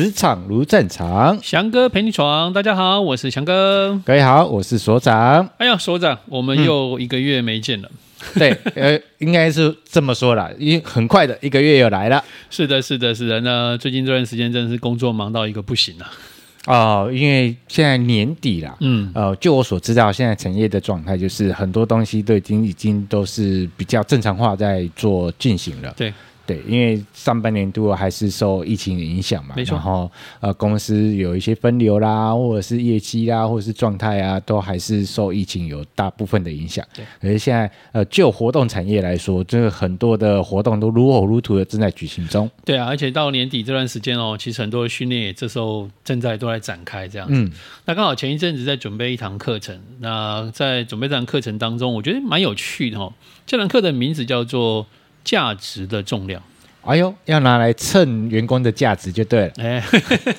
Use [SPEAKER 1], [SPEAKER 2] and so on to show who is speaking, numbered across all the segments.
[SPEAKER 1] 职场如战场，
[SPEAKER 2] 翔哥陪你闯。大家好，我是翔哥。
[SPEAKER 1] 各位好，我是所长。
[SPEAKER 2] 哎呀，所长，我们又一个月没见了。
[SPEAKER 1] 嗯、对，呃，应该是这么说啦，因为很快的一个月又来了。
[SPEAKER 2] 是的，是的，是的。那最近这段时间真的是工作忙到一个不行了。
[SPEAKER 1] 哦，因为现在年底了，
[SPEAKER 2] 嗯，
[SPEAKER 1] 呃，就我所知道，现在产业的状态就是很多东西都已经已经都是比较正常化在做进行了。
[SPEAKER 2] 对。
[SPEAKER 1] 对，因为上半年度还是受疫情的影响嘛，
[SPEAKER 2] 没错。
[SPEAKER 1] 然后呃，公司有一些分流啦，或者是业绩啦，或者是状态啊，都还是受疫情有大部分的影响。
[SPEAKER 2] 对。
[SPEAKER 1] 可是现在呃，就活动产业来说，这个很多的活动都如火如荼的正在举行中。
[SPEAKER 2] 对啊，而且到年底这段时间哦，其实很多的训练也这时候正在都在展开这样子。
[SPEAKER 1] 嗯。
[SPEAKER 2] 那刚好前一阵子在准备一堂课程，那在准备这堂课程当中，我觉得蛮有趣的哦。这堂课的名字叫做价值的重量。
[SPEAKER 1] 哎呦，要拿来称员工的价值就对了。
[SPEAKER 2] 哎，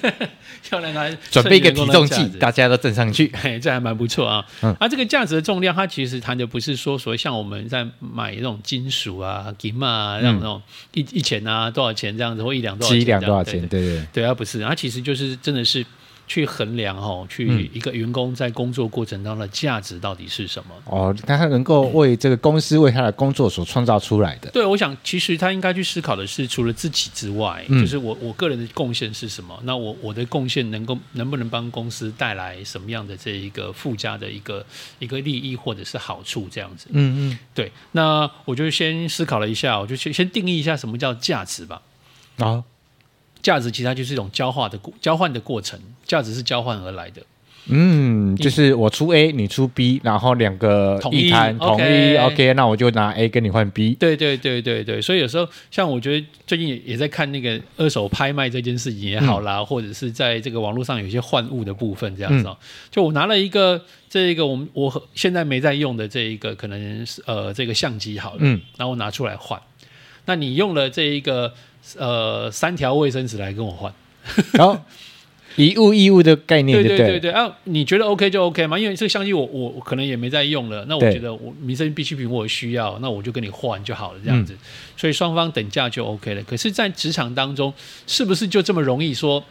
[SPEAKER 2] 要来拿
[SPEAKER 1] 准备一个体重计，大家都正上去。
[SPEAKER 2] 哎，这还蛮不错啊。
[SPEAKER 1] 嗯，
[SPEAKER 2] 啊，这个价值的重量，它其实谈的不是说所谓像我们在买那种金属啊、金啊，那种那种一一钱啊多少钱这样子，或一两多少钱，
[SPEAKER 1] 一两多少钱？对对
[SPEAKER 2] 对，它不是，它其实就是真的是。去衡量哦，去一个员工在工作过程当中的价值到底是什么？
[SPEAKER 1] 哦，他能够为这个公司、为他的工作所创造出来的。
[SPEAKER 2] 对，我想其实他应该去思考的是，除了自己之外，嗯、就是我我个人的贡献是什么？那我我的贡献能够能不能帮公司带来什么样的这一个附加的一个一个利益或者是好处？这样子。
[SPEAKER 1] 嗯嗯，
[SPEAKER 2] 对。那我就先思考了一下，我就先先定义一下什么叫价值吧。
[SPEAKER 1] 啊、哦。
[SPEAKER 2] 价值其实它就是一种交换的过交换的过程，价值是交换而来的。
[SPEAKER 1] 嗯，就是我出 A，你出 B，然后两个一谈统一，OK，那我就拿 A 跟你换 B。
[SPEAKER 2] 对对对对对，所以有时候像我觉得最近也也在看那个二手拍卖这件事情也好啦，嗯、或者是在这个网络上有一些换物的部分这样子哦。嗯、就我拿了一个这一个我们我现在没在用的这一个可能是呃这个相机好了，嗯，然后我拿出来换，那你用了这一个。呃，三条卫生纸来跟我换，然后
[SPEAKER 1] 以物易物的概念，
[SPEAKER 2] 对对对对啊，你觉得 OK 就 OK 嘛？因为这个相机我我我可能也没在用了，那我觉得我民生必需品我需要，那我就跟你换就好了，这样子，嗯、所以双方等价就 OK 了。可是，在职场当中，是不是就这么容易说，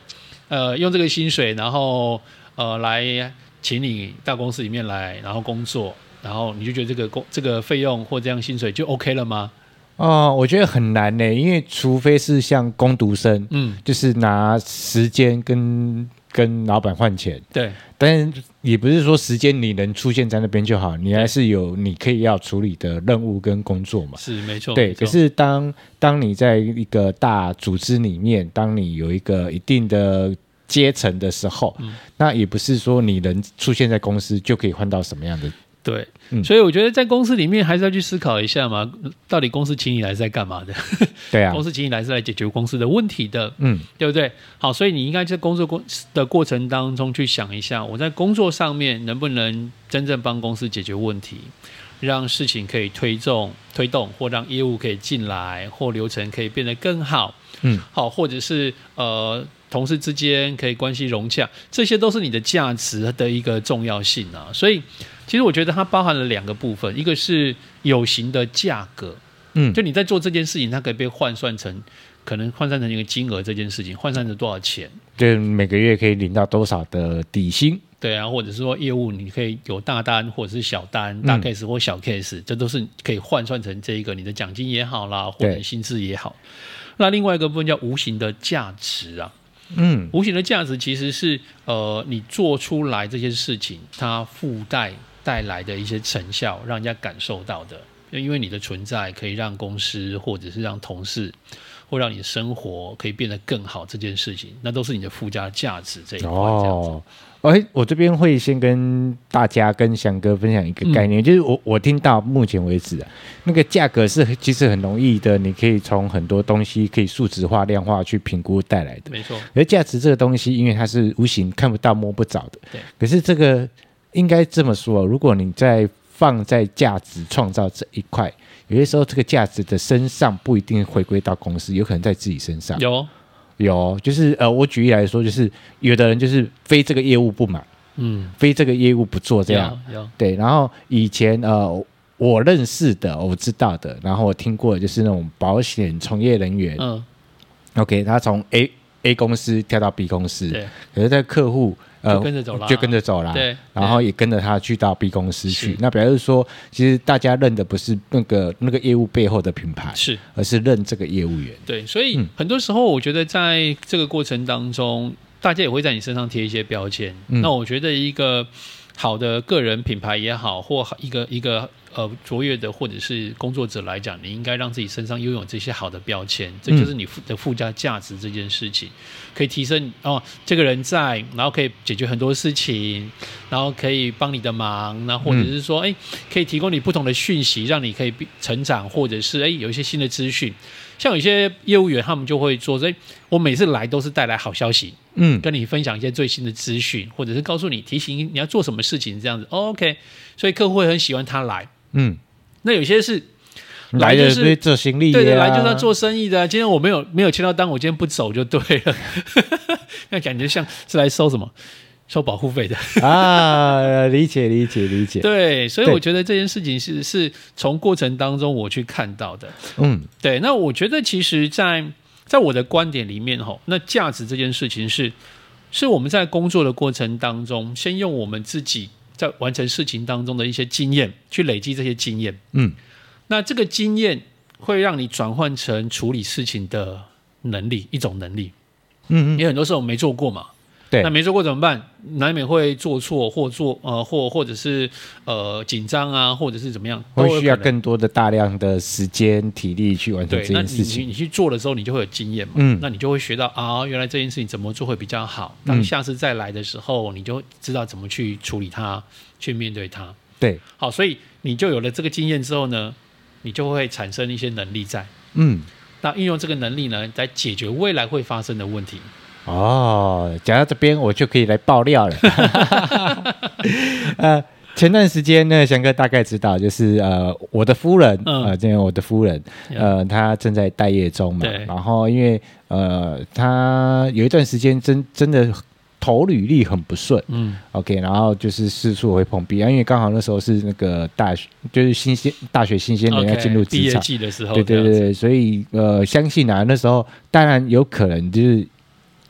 [SPEAKER 2] 呃，用这个薪水，然后呃来请你到公司里面来，然后工作，然后你就觉得这个工这个费用或这样薪水就 OK 了吗？
[SPEAKER 1] 哦，我觉得很难呢，因为除非是像工读生，嗯，就是拿时间跟跟老板换钱，
[SPEAKER 2] 对，
[SPEAKER 1] 但是也不是说时间你能出现在那边就好，你还是有你可以要处理的任务跟工作嘛，
[SPEAKER 2] 是
[SPEAKER 1] 没
[SPEAKER 2] 错，对。
[SPEAKER 1] 可是当当你在一个大组织里面，当你有一个一定的阶层的时候，嗯，那也不是说你能出现在公司就可以换到什么样的。
[SPEAKER 2] 对，所以我觉得在公司里面还是要去思考一下嘛，到底公司请你来是在干嘛的？
[SPEAKER 1] 对啊，
[SPEAKER 2] 公司请你来是来解决公司的问题的，
[SPEAKER 1] 嗯，
[SPEAKER 2] 对不对？好，所以你应该在工作过的过程当中去想一下，我在工作上面能不能真正帮公司解决问题，让事情可以推动、推动，或让业务可以进来，或流程可以变得更好，
[SPEAKER 1] 嗯，
[SPEAKER 2] 好，或者是呃。同事之间可以关系融洽，这些都是你的价值的一个重要性啊。所以，其实我觉得它包含了两个部分，一个是有形的价格，
[SPEAKER 1] 嗯，
[SPEAKER 2] 就你在做这件事情，它可以被换算成，可能换算成一个金额，这件事情换算成多少钱？
[SPEAKER 1] 对，每个月可以领到多少的底薪？
[SPEAKER 2] 对啊，或者是说业务你可以有大单或者是小单，大 case 或小 case，这都是可以换算成这一个你的奖金也好啦，或者薪资也好。那另外一个部分叫无形的价值啊。
[SPEAKER 1] 嗯，
[SPEAKER 2] 无形的价值其实是呃，你做出来这些事情，它附带带来的一些成效，让人家感受到的。因为你的存在可以让公司或者是让同事，或让你的生活可以变得更好，这件事情，那都是你的附加价值这一块。哦。
[SPEAKER 1] 哎，我这边会先跟大家跟翔哥分享一个概念，嗯、就是我我听到目前为止啊，那个价格是其实很容易的，你可以从很多东西可以数值化、量化去评估带来的。
[SPEAKER 2] 没错。
[SPEAKER 1] 而价值这个东西，因为它是无形、看不到、摸不着的。
[SPEAKER 2] 对。
[SPEAKER 1] 可是这个应该这么说，如果你在放在价值创造这一块，有些时候这个价值的身上不一定回归到公司，有可能在自己身上。
[SPEAKER 2] 有。
[SPEAKER 1] 有，就是呃，我举例来说，就是有的人就是非这个业务不买，
[SPEAKER 2] 嗯，
[SPEAKER 1] 非这个业务不做
[SPEAKER 2] 这样，
[SPEAKER 1] 对。然后以前呃，我认识的，我知道的，然后我听过的就是那种保险从业人员，
[SPEAKER 2] 嗯，OK，
[SPEAKER 1] 他从 A A 公司跳到 B 公司，
[SPEAKER 2] 对，
[SPEAKER 1] 可是这个客户呃
[SPEAKER 2] 就跟着走了，
[SPEAKER 1] 就跟着走了，
[SPEAKER 2] 对，
[SPEAKER 1] 然后也跟着他去到 B 公司去，那表示说，其实大家认的不是那个那个业务背后的品牌，
[SPEAKER 2] 是，
[SPEAKER 1] 而是认这个业务员。
[SPEAKER 2] 对，所以很多时候我觉得在这个过程当中，大家也会在你身上贴一些标签。嗯、那我觉得一个好的个人品牌也好，或一个一个。呃，卓越的或者是工作者来讲，你应该让自己身上拥有这些好的标签，这就是你的附加价值这件事情，可以提升哦，这个人在，然后可以解决很多事情，然后可以帮你的忙，那或者是说，哎，可以提供你不同的讯息，让你可以成长，或者是哎有一些新的资讯。像有些业务员，他们就会做，所以我每次来都是带来好消息，嗯，跟你分享一些最新的资讯，或者是告诉你提醒你要做什么事情，这样子，OK，所以客户会很喜欢他来。嗯，那有些是来就是
[SPEAKER 1] 做生意，
[SPEAKER 2] 对对，来就是要做生意的。今天我没有没有签到单，我今天不走就对了。那感觉像是来收什么？收保护费的
[SPEAKER 1] 啊？理解理解理解。
[SPEAKER 2] 对，所以我觉得这件事情是是从过程当中我去看到的。嗯，对。那我觉得其实在，在在我的观点里面，吼，那价值这件事情是是我们在工作的过程当中，先用我们自己。在完成事情当中的一些经验，去累积这些经验，嗯，那这个经验会让你转换成处理事情的能力，一种能力，嗯，因为很多时候我没做过嘛。对，那没做过怎么办？难免会做错，或做呃，或或者是呃紧张啊，或者是怎么样，
[SPEAKER 1] 会需要更多的大量的时间、体力去完成这件事情。
[SPEAKER 2] 你你去做的时候，你就会有经验嘛。嗯，那你就会学到啊，原来这件事情怎么做会比较好。当下次再来的时候，你就知道怎么去处理它，去面对它。
[SPEAKER 1] 对，
[SPEAKER 2] 好，所以你就有了这个经验之后呢，你就会产生一些能力在。
[SPEAKER 1] 嗯，
[SPEAKER 2] 那运用这个能力呢，来解决未来会发生的问题。
[SPEAKER 1] 哦，讲到这边我就可以来爆料了。呃，前段时间呢，翔哥大概知道，就是呃，我的夫人，嗯、呃，这样我的夫人，呃，她正在待业中嘛。对。然后因为呃，她有一段时间真真的投履历很不顺，嗯，OK，然后就是四处会碰壁啊，因为刚好那时候是那个大学，就是新鲜大学新鲜人要进入职场
[SPEAKER 2] 毕业季的时候，
[SPEAKER 1] 对对对，所以呃，相信啊，那时候当然有可能就是。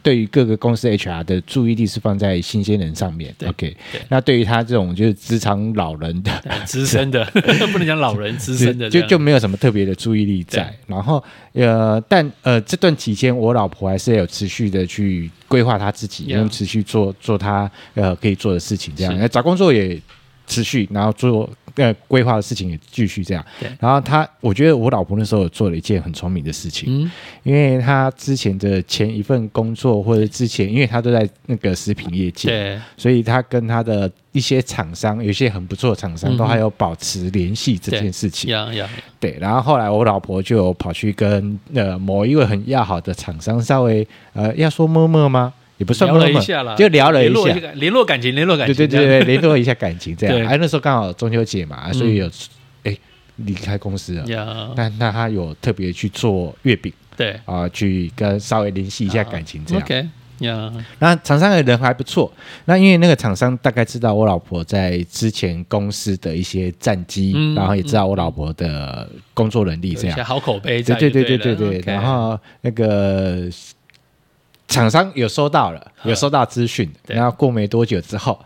[SPEAKER 1] 对于各个公司 HR 的注意力是放在新鲜人上面。OK，那对于他这种就是职场老人的、
[SPEAKER 2] 资深的，不能讲老人，资深的，
[SPEAKER 1] 就就没有什么特别的注意力在。然后呃，但呃这段期间，我老婆还是有持续的去规划她自己，然后持续做做她呃可以做的事情，这样。那找工作也持续，然后做。呃，规划的事情也继续这样。对。然后他，我觉得我老婆那时候做了一件很聪明的事情，嗯，因为他之前的前一份工作或者之前，因为他都在那个食品业界，对，所以他跟他的一些厂商，有些很不错的厂商，都还有保持联系这件事情。对，对。然后后来我老婆就跑去跟呃某一位很要好的厂商稍微呃要说么么吗？也不算聊了一下了，就聊了一下，
[SPEAKER 2] 联络感情，联络感情，
[SPEAKER 1] 对对对，联络一下感情这样。哎，那时候刚好中秋节嘛，所以有哎离开公司了。那那他有特别去做月饼，对啊，去跟稍微联系一下感情这样。OK，呀，那厂商的人还不错。那因为那个厂商大概知道我老婆在之前公司的一些战绩，然后也知道我老婆的工作能力这样，
[SPEAKER 2] 好口碑。
[SPEAKER 1] 对对对对对对，然后那个。厂商有收到了，有收到资讯，然后过没多久之后，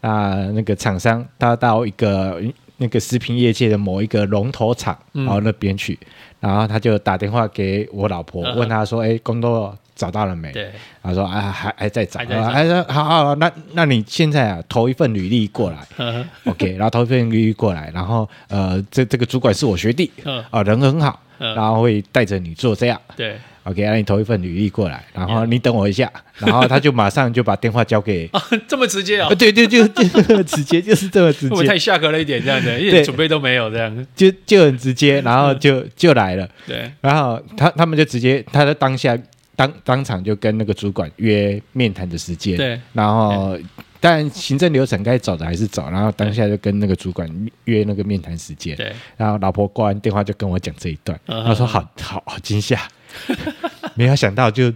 [SPEAKER 1] 啊，那个厂商他到一个那个食品业界的某一个龙头厂，然后那边去，然后他就打电话给我老婆，问他说：“哎，工作找到了没？”对，他说：“啊，还还在找。”还说：“好好，那那你现在啊，投一份履历过来，OK，然后投一份履历过来，然后呃，这这个主管是我学弟，啊，人很好，然后会带着你做这样，对。” OK，那你投一份履历过来，然后你等我一下，然后他就马上就把电话交给，
[SPEAKER 2] 这么直接啊？
[SPEAKER 1] 对对，就就直接就是这么直接，
[SPEAKER 2] 太下格了一点这样子，一点准备都没有这样，
[SPEAKER 1] 就就很直接，然后就就来了。对，然后他他们就直接，他在当下当当场就跟那个主管约面谈的时间，对，然后。但行政流程该走的还是走，然后当下就跟那个主管约那个面谈时间。对，然后老婆挂完电话就跟我讲这一段，他、uh huh. 说好好 好惊吓，没有想到就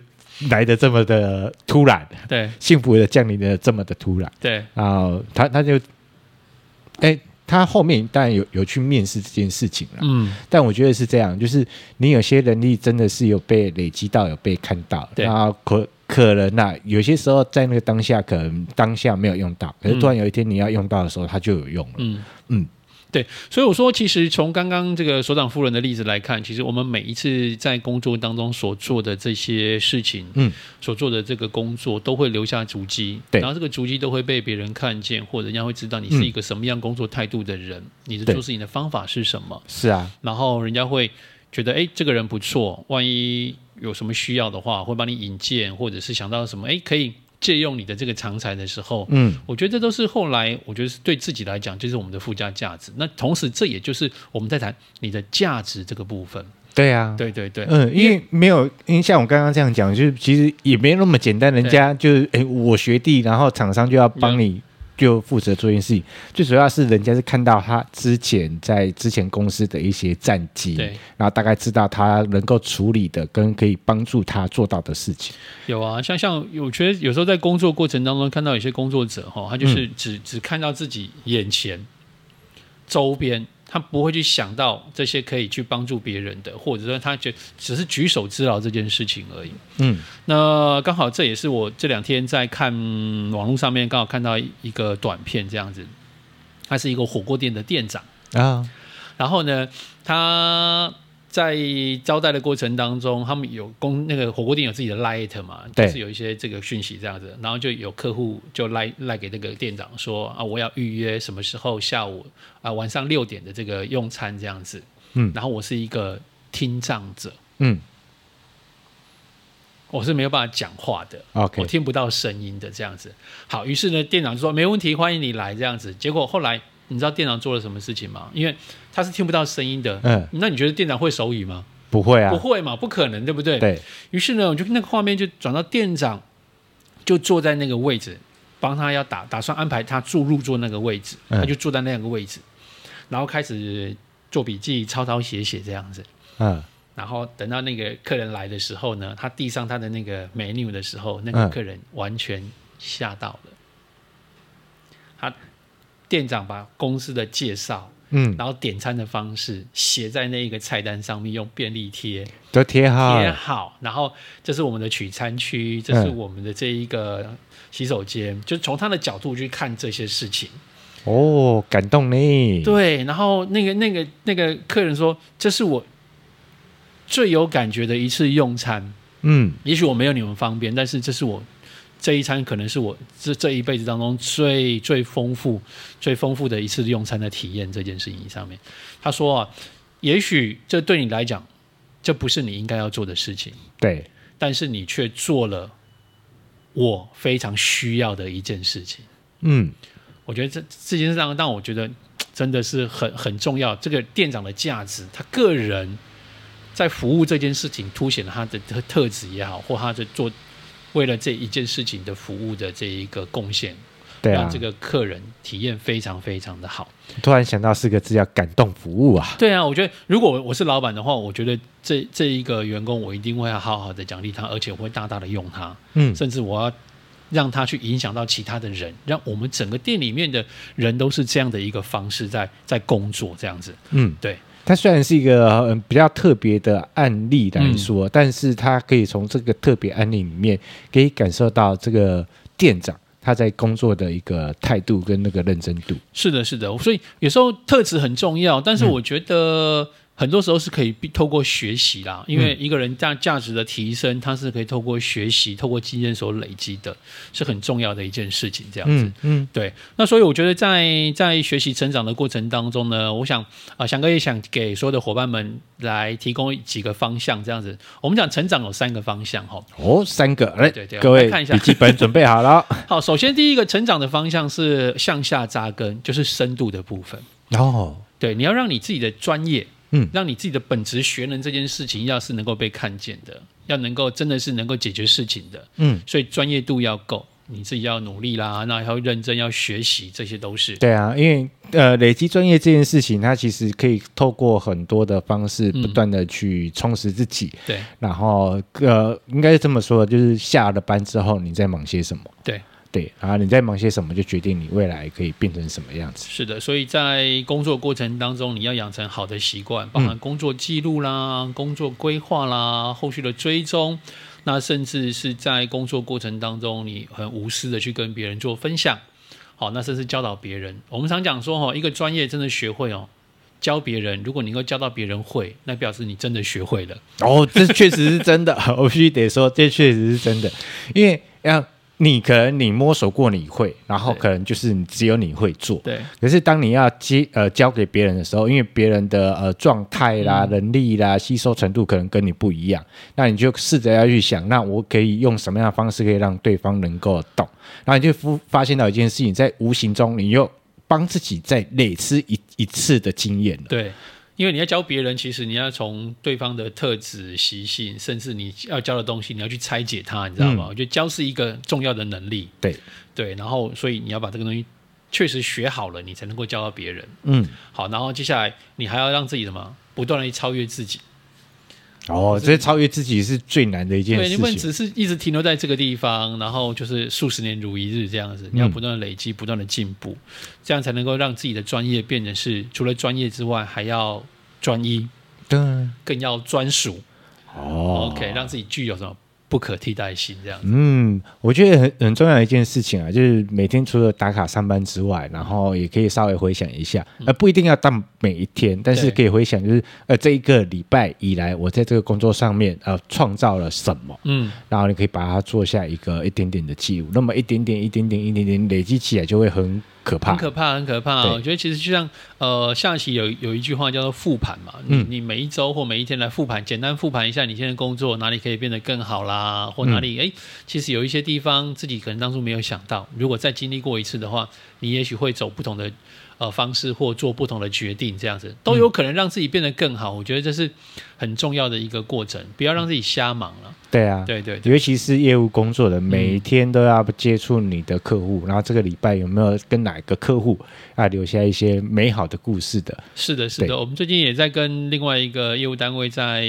[SPEAKER 1] 来的这么的突然，对，幸福的降临的这么的突然，对，然后他他就，哎、欸。他后面当然有有去面试这件事情了，嗯，但我觉得是这样，就是你有些能力真的是有被累积到，有被看到，对，然后可可能呐、啊，有些时候在那个当下，可能当下没有用到，可是突然有一天你要用到的时候，它就有用了。嗯。嗯，
[SPEAKER 2] 对，所以我说，其实从刚刚这个所长夫人的例子来看，其实我们每一次在工作当中所做的这些事情，嗯，所做的这个工作都会留下足迹，对，然后这个足迹都会被别人看见，或者人家会知道你是一个什么样工作态度的人，嗯、你的做事情的方法是什么？
[SPEAKER 1] 是啊，
[SPEAKER 2] 然后人家会觉得，哎，这个人不错，万一。有什么需要的话，会帮你引荐，或者是想到什么，哎，可以借用你的这个长才的时候，嗯，我觉得这都是后来，我觉得是对自己来讲，就是我们的附加价值。那同时，这也就是我们在谈你的价值这个部分。
[SPEAKER 1] 对啊，
[SPEAKER 2] 对对对，
[SPEAKER 1] 嗯，因为没有，因为像我刚刚这样讲，就是其实也没那么简单，人家就是哎，我学弟，然后厂商就要帮你。就负责做一件事情，最主要是人家是看到他之前在之前公司的一些战绩，然后大概知道他能够处理的跟可以帮助他做到的事情。
[SPEAKER 2] 有啊，像像我觉得有时候在工作过程当中看到有些工作者哈，他就是只、嗯、只看到自己眼前周边。他不会去想到这些可以去帮助别人的，或者说他觉只是举手之劳这件事情而已。嗯，那刚好这也是我这两天在看网络上面刚好看到一个短片，这样子，他是一个火锅店的店长啊，然后呢，他。在招待的过程当中，他们有公那个火锅店有自己的 light 嘛，就是有一些这个讯息这样子，然后就有客户就赖赖给那个店长说啊，我要预约什么时候下午啊晚上六点的这个用餐这样子，嗯，然后我是一个听障者，嗯，我是没有办法讲话的，OK，我听不到声音的这样子。好，于是呢，店长就说没问题，欢迎你来这样子。结果后来。你知道店长做了什么事情吗？因为他是听不到声音的。嗯，那你觉得店长会手语吗？
[SPEAKER 1] 不会啊，
[SPEAKER 2] 不会嘛，不可能，对不对？
[SPEAKER 1] 对。
[SPEAKER 2] 于是呢，我就那个画面就转到店长，就坐在那个位置，帮他要打打算安排他住入座那个位置，他就坐在那个位置，嗯、然后开始做笔记，抄抄写写这样子。嗯。然后等到那个客人来的时候呢，他递上他的那个 menu 的时候，那个客人完全吓到了。他。店长把公司的介绍，嗯，然后点餐的方式写在那一个菜单上面，用便利贴
[SPEAKER 1] 都贴好，
[SPEAKER 2] 贴好。然后这是我们的取餐区，这是我们的这一个洗手间，嗯、就从他的角度去看这些事情。
[SPEAKER 1] 哦，感动呢。
[SPEAKER 2] 对，然后那个那个那个客人说：“这是我最有感觉的一次用餐。”嗯，也许我没有你们方便，但是这是我。这一餐可能是我这这一辈子当中最最丰富、最丰富的一次用餐的体验。这件事情上面，他说啊，也许这对你来讲，这不是你应该要做的事情，
[SPEAKER 1] 对，
[SPEAKER 2] 但是你却做了我非常需要的一件事情。
[SPEAKER 1] 嗯，
[SPEAKER 2] 我觉得这这件事让让我觉得真的是很很重要。这个店长的价值，他个人在服务这件事情凸显了他的特特质也好，或他的做。为了这一件事情的服务的这一个贡献，对啊，让这个客人体验非常非常的好。
[SPEAKER 1] 突然想到四个字叫感动服务啊！
[SPEAKER 2] 对啊，我觉得如果我是老板的话，我觉得这这一个员工我一定会要好好的奖励他，而且我会大大的用他，嗯，甚至我要让他去影响到其他的人，让我们整个店里面的人都是这样的一个方式在在工作这样子，嗯，对。
[SPEAKER 1] 它虽然是一个比较特别的案例来说，嗯、但是它可以从这个特别案例里面，可以感受到这个店长他在工作的一个态度跟那个认真度。
[SPEAKER 2] 是的，是的，所以有时候特质很重要，但是我觉得。嗯很多时候是可以透过学习啦，因为一个人价价值的提升，他是可以透过学习、透过经验所累积的，是很重要的一件事情。这样子，嗯，嗯对。那所以我觉得在在学习成长的过程当中呢，我想啊，翔哥也想给所有的伙伴们来提供几个方向。这样子，我们讲成长有三个方向哈。
[SPEAKER 1] 哦，三个，来，对对，各位看一下笔记本准备好了。
[SPEAKER 2] 好，首先第一个成长的方向是向下扎根，就是深度的部分。哦，对，你要让你自己的专业。嗯，让你自己的本职学能这件事情，要是能够被看见的，要能够真的是能够解决事情的，嗯，所以专业度要够，你自己要努力啦，那要认真要学习，这些都是。
[SPEAKER 1] 对啊，因为呃，累积专业这件事情，它其实可以透过很多的方式，不断的去充实自己。嗯、对，然后呃，应该是这么说，就是下了班之后，你在忙些什么？
[SPEAKER 2] 对。
[SPEAKER 1] 对，然后你在忙些什么，就决定你未来可以变成什么样子。
[SPEAKER 2] 是的，所以在工作过程当中，你要养成好的习惯，包含工作记录啦、嗯、工作规划啦、后续的追踪。那甚至是在工作过程当中，你很无私的去跟别人做分享，好，那甚至教导别人。我们常讲说，哈，一个专业真的学会哦，教别人，如果你能够教到别人会，那表示你真的学会了。
[SPEAKER 1] 哦，这确实是真的，我必须得说，这确实是真的，因为要。你可能你摸索过你会，然后可能就是你只有你会做。
[SPEAKER 2] 对。
[SPEAKER 1] 可是当你要接呃交给别人的时候，因为别人的呃状态啦、嗯、能力啦、吸收程度可能跟你不一样，那你就试着要去想，那我可以用什么样的方式可以让对方能够懂？然后你就发发现到一件事情，在无形中你又帮自己再累积一一次的经验了。
[SPEAKER 2] 对。因为你要教别人，其实你要从对方的特质、习性，甚至你要教的东西，你要去拆解它，你知道吗？嗯、我觉得教是一个重要的能力。
[SPEAKER 1] 对
[SPEAKER 2] 对，然后所以你要把这个东西确实学好了，你才能够教到别人。
[SPEAKER 1] 嗯，
[SPEAKER 2] 好，然后接下来你还要让自己什么？不断的超越自己。
[SPEAKER 1] 哦，所以超越自己是最难的一件事情。
[SPEAKER 2] 对，你不能只是一直停留在这个地方，然后就是数十年如一日这样子。你要不断的累积，不断的进步，嗯，这样才能够让自己的专业变成是除了专业之外，还要专一，对，更要专属。哦，OK，让自己具有什么？不可替代性这样子。
[SPEAKER 1] 嗯，我觉得很很重要的一件事情啊，就是每天除了打卡上班之外，然后也可以稍微回想一下，呃，不一定要当每一天，但是可以回想，就是呃，这一个礼拜以来，我在这个工作上面呃创造了什么，嗯，然后你可以把它做下一个一点点的记录，那么一点点、一点点、一点点累积起来，就会很。可怕，
[SPEAKER 2] 很可怕，很可怕。我觉得其实就像呃，下棋有有一句话叫做复盘嘛，你你每一周或每一天来复盘，简单复盘一下你现在工作哪里可以变得更好啦，或哪里哎、嗯，其实有一些地方自己可能当初没有想到，如果再经历过一次的话，你也许会走不同的。呃，方式或做不同的决定，这样子都有可能让自己变得更好。嗯、我觉得这是很重要的一个过程，不要让自己瞎忙了。
[SPEAKER 1] 对啊，
[SPEAKER 2] 对对，对，
[SPEAKER 1] 尤其是业务工作的，每一天都要接触你的客户，嗯，然后这个礼拜有没有跟哪个客户啊留下一些美好的故事的？
[SPEAKER 2] 是的，是的。我们最近也在跟另外一个业务单位在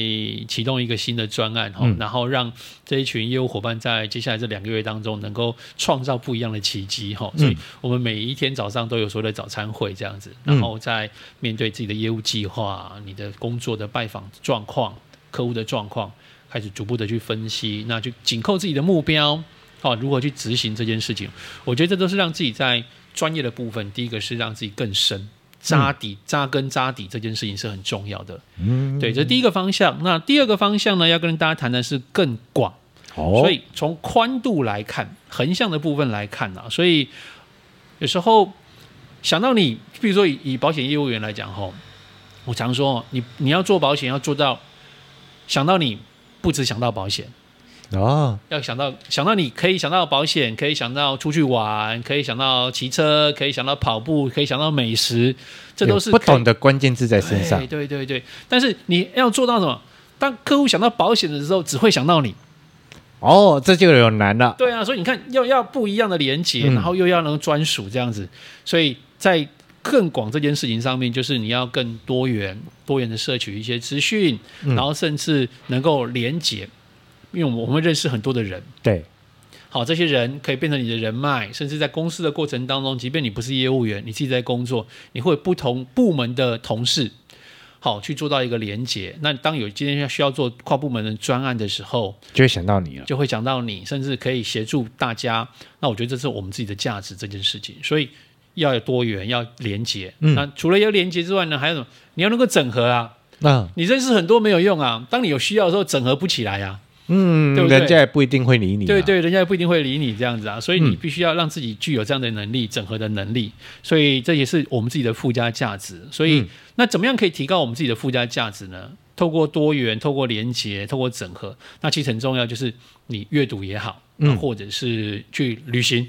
[SPEAKER 2] 启动一个新的专案哈，嗯，然后让这一群业务伙伴在接下来这两个月当中能够创造不一样的奇迹哈。所以我们每一天早上都有所谓的早餐会这样子，然后在面对自己的业务计划、你的工作的拜访状况、客户的状况，开始逐步的去分析，那就紧扣自己的目标，好，如何去执行这件事情？我觉得这都是让自己在专业的部分，第一个是让自己更深扎底、扎根扎底，这件事情是很重要的。嗯，对，这是第一个方向。那第二个方向呢，要跟大家谈的是更广。哦，所以从宽度来看，横向的部分来看啊，所以有时候。想到你，比如说以以保险业务员来讲吼，我常说你你要做保险要做到，想到你不只想到保险哦，要想到想到你可以想到保险，可以想到出去玩，可以想到骑车，可以想到跑步，可以想到美食，这都是不
[SPEAKER 1] 懂的关键字在身上。
[SPEAKER 2] 对对对，但是你要做到什么？当客户想到保险的时候，只会想到你。
[SPEAKER 1] 哦，这就有难了。
[SPEAKER 2] 对啊，所以你看，要要不一样的连接，然后又要能专属这样子，所以。在更广这件事情上面，就是你要更多元、多元的摄取一些资讯，嗯，然后甚至能够连接，因为我们认识很多的人，
[SPEAKER 1] 对，
[SPEAKER 2] 好，这些人可以变成你的人脉，甚至在公司的过程当中，即便你不是业务员，你自己在工作，你会有不同部门的同事，好去做到一个连接。那当有今天要需要做跨部门的专案的时候，
[SPEAKER 1] 就会想到你了，
[SPEAKER 2] 就会想到你，甚至可以协助大家。那我觉得这是我们自己的价值这件事情，所以。要有多元，要连接。嗯，那除了要连接之外呢，还有什么？你要能够整合啊。嗯，你认识很多没有用啊。当你有需要的时候，整合不起来啊。嗯，对不对？
[SPEAKER 1] 人家也不一定会理你啊。
[SPEAKER 2] 对对，人家也不一定会理你这样子啊。所以你必须要让自己具有这样的能力，整合的能力。所以这也是我们自己的附加价值。所以那怎么样可以提高我们自己的附加价值呢？透过多元，透过连接，透过整合。那其实很重要，就是你阅读也好，嗯，或者是去旅行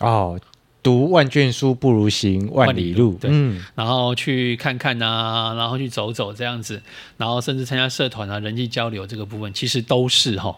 [SPEAKER 1] 哦。读万卷书不如行万里路，
[SPEAKER 2] 对，嗯，然后去看看啊，然后去走走这样子，然后甚至参加社团啊，人际交流这个部分，其实都是哈。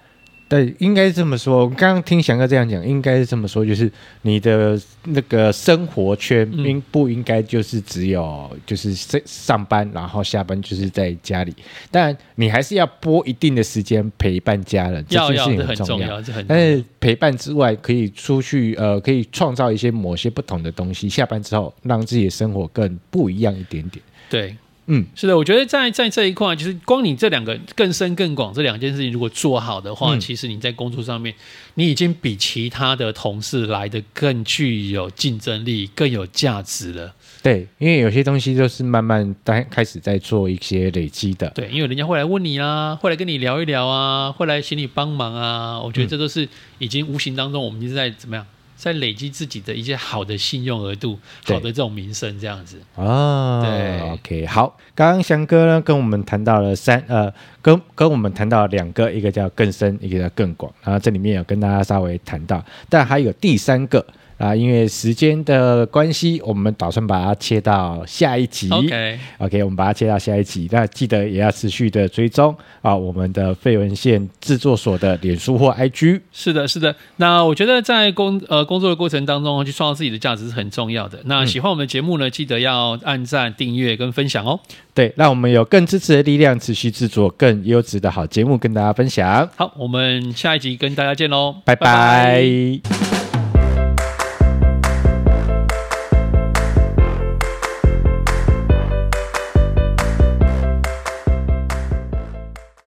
[SPEAKER 1] 对，应该是这么说。我刚刚听翔哥这样讲，应该是这么说，就是你的那个生活圈应不应该就是只有就是上上班，然后下班就是在家里。但你还是要拨一定的时间陪伴家人，这件事情很重要。但是陪伴之外，可以出去呃，可以创造一些某些不同的东西。下班之后，让自己的生活更不一样一点点。
[SPEAKER 2] 对。嗯，是的，我觉得在在这一块，就是光你这两个更深更广这两件事情，如果做好的话，嗯、其实你在工作上面，你已经比其他的同事来的更具有竞争力，更有价值了。
[SPEAKER 1] 对，因为有些东西就是慢慢开开始在做一些累积的。
[SPEAKER 2] 对，因为人家会来问你啊，会来跟你聊一聊啊，会来请你帮忙啊。我觉得这都是已经无形当中，我们一直在怎么样？在累积自己的一些好的信用额度，好的这种名声，这样子
[SPEAKER 1] 啊。对，OK，好。刚刚翔哥呢跟我们谈到了三呃，跟跟我们谈到了两个，一个叫更深，一个叫更广。然后这里面有跟大家稍微谈到，但还有第三个。啊，因为时间的关系，我们打算把它切到下一集。OK，OK，okay. okay, 我们把它切到下一集。那记得也要持续的追踪啊，我们的废文献制作所的脸书或 IG。
[SPEAKER 2] 是的，是的。那我觉得在工呃工作的过程当中，去创造自己的价值是很重要的。那喜欢我们的节目呢，记得要按赞、订阅跟分享哦。
[SPEAKER 1] 对，让我们有更支持的力量，持续制作更优质的好节目跟大家分享。
[SPEAKER 2] 好，我们下一集跟大家见喽，
[SPEAKER 1] 拜拜。拜拜。